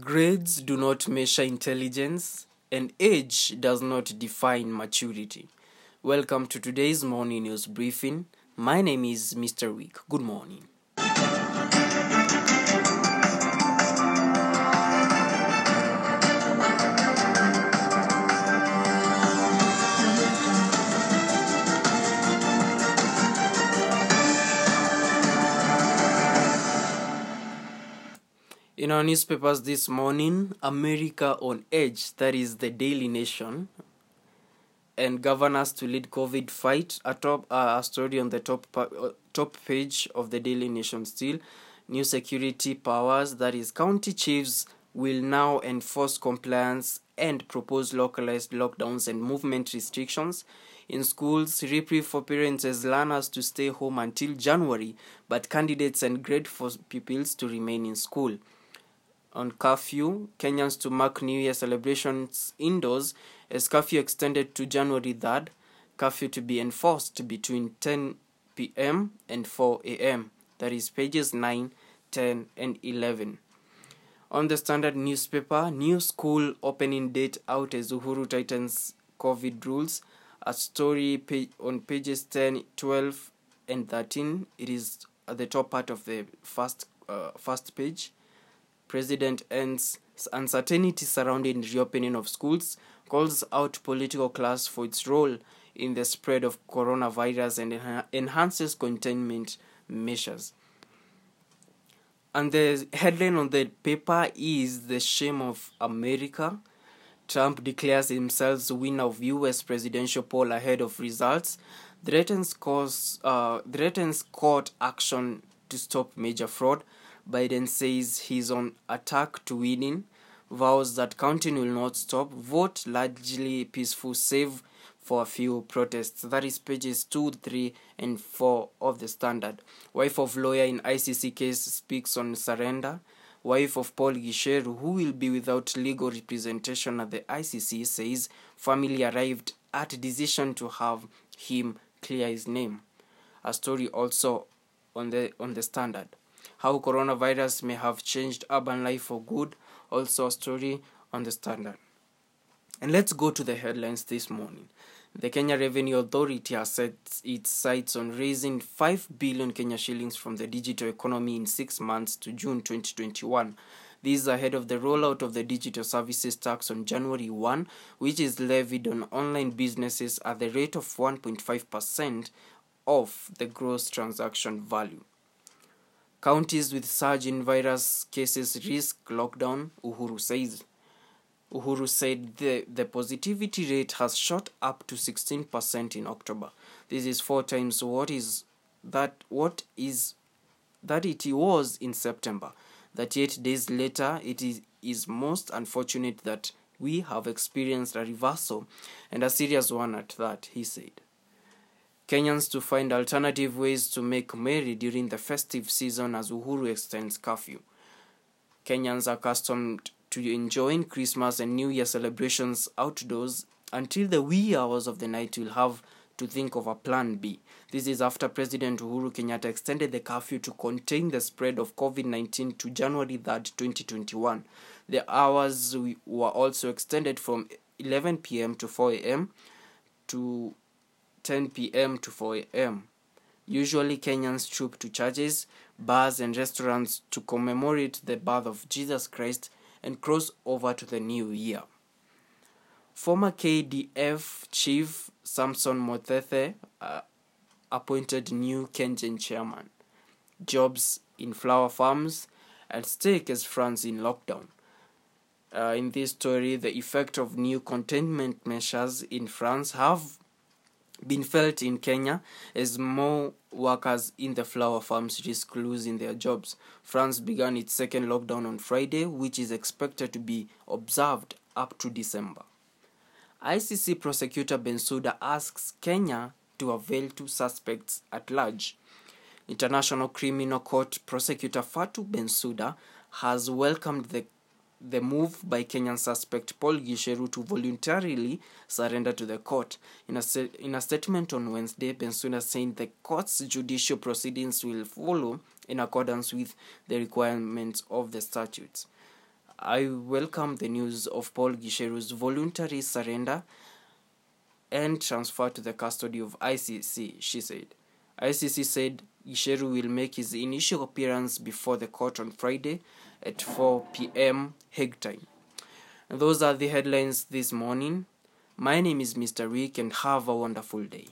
Grades do not measure intelligence, and age does not define maturity. Welcome to today's morning news briefing. My name is Mr. Week. Good morning. In our newspapers this morning, America on Edge, that is the Daily Nation, and governors to lead COVID fight. A top uh, a story on the top uh, top page of the Daily Nation. Still, new security powers, that is, county chiefs will now enforce compliance and propose localized lockdowns and movement restrictions. In schools, reprieve for parents as learners to stay home until January, but candidates and grade for pupils to remain in school on curfew, Kenyans to mark New Year celebrations indoors as curfew extended to January 3rd, curfew to be enforced between 10 p.m. and 4 a.m. That is pages 9, 10, and 11. On the standard newspaper, new school opening date out as Uhuru tightens COVID rules. A story on pages 10, 12, and 13. It is at the top part of the first uh, first page. President ends uncertainty surrounding reopening of schools, calls out political class for its role in the spread of coronavirus and enhances containment measures. And the headline on the paper is The Shame of America. Trump declares himself winner of US presidential poll ahead of results, threatens, cause, uh, threatens court action to stop major fraud, Biden says he's on attack to winning, vows that counting will not stop, vote largely peaceful, save for a few protests. That is pages 2, 3, and 4 of the Standard. Wife of lawyer in ICC case speaks on surrender. Wife of Paul Gicheru, who will be without legal representation at the ICC, says family arrived at decision to have him clear his name. A story also on the on the Standard how coronavirus may have changed urban life for good, also a story on the standard. And let's go to the headlines this morning. The Kenya Revenue Authority has set its sights on raising 5 billion Kenya shillings from the digital economy in 6 months to June 2021. This is ahead of the rollout of the digital services tax on January 1, which is levied on online businesses at the rate of 1.5% of the gross transaction value. Counties with surge in virus cases risk lockdown, Uhuru says. Uhuru said the, the positivity rate has shot up to 16% in October. This is four times what is that what is that it was in September. That eight days later, it is, is most unfortunate that we have experienced a reversal and a serious one at that, he said. Kenyans to find alternative ways to make merry during the festive season as Uhuru extends curfew. Kenyans are accustomed to enjoying Christmas and New Year celebrations outdoors until the wee hours of the night will have to think of a plan B. This is after President Uhuru Kenyatta extended the curfew to contain the spread of COVID 19 to January 3rd, 2021. The hours were also extended from 11 p.m. to 4 a.m. to 10 p.m. to 4 a.m. Usually, Kenyans troop to churches, bars, and restaurants to commemorate the birth of Jesus Christ and cross over to the new year. Former KDF chief Samson Mwathethe uh, appointed new Kenyan chairman. Jobs in flower farms at stake as France in lockdown. Uh, in this story, the effect of new containment measures in France have been felt in Kenya as more workers in the flower farms risk losing their jobs. France began its second lockdown on Friday, which is expected to be observed up to December. ICC prosecutor Bensouda asks Kenya to avail two suspects at large. International Criminal Court prosecutor Fatu Bensouda has welcomed the the move by Kenyan suspect Paul Gicheru to voluntarily surrender to the court. In a, in a statement on Wednesday, Bensouda said the court's judicial proceedings will follow in accordance with the requirements of the statutes. I welcome the news of Paul Gicheru's voluntary surrender and transfer to the custody of ICC, she said. ICC said Gicheru will make his initial appearance before the court on Friday at 4 p.m. Hague time. Those are the headlines this morning. My name is Mr. Rick and have a wonderful day.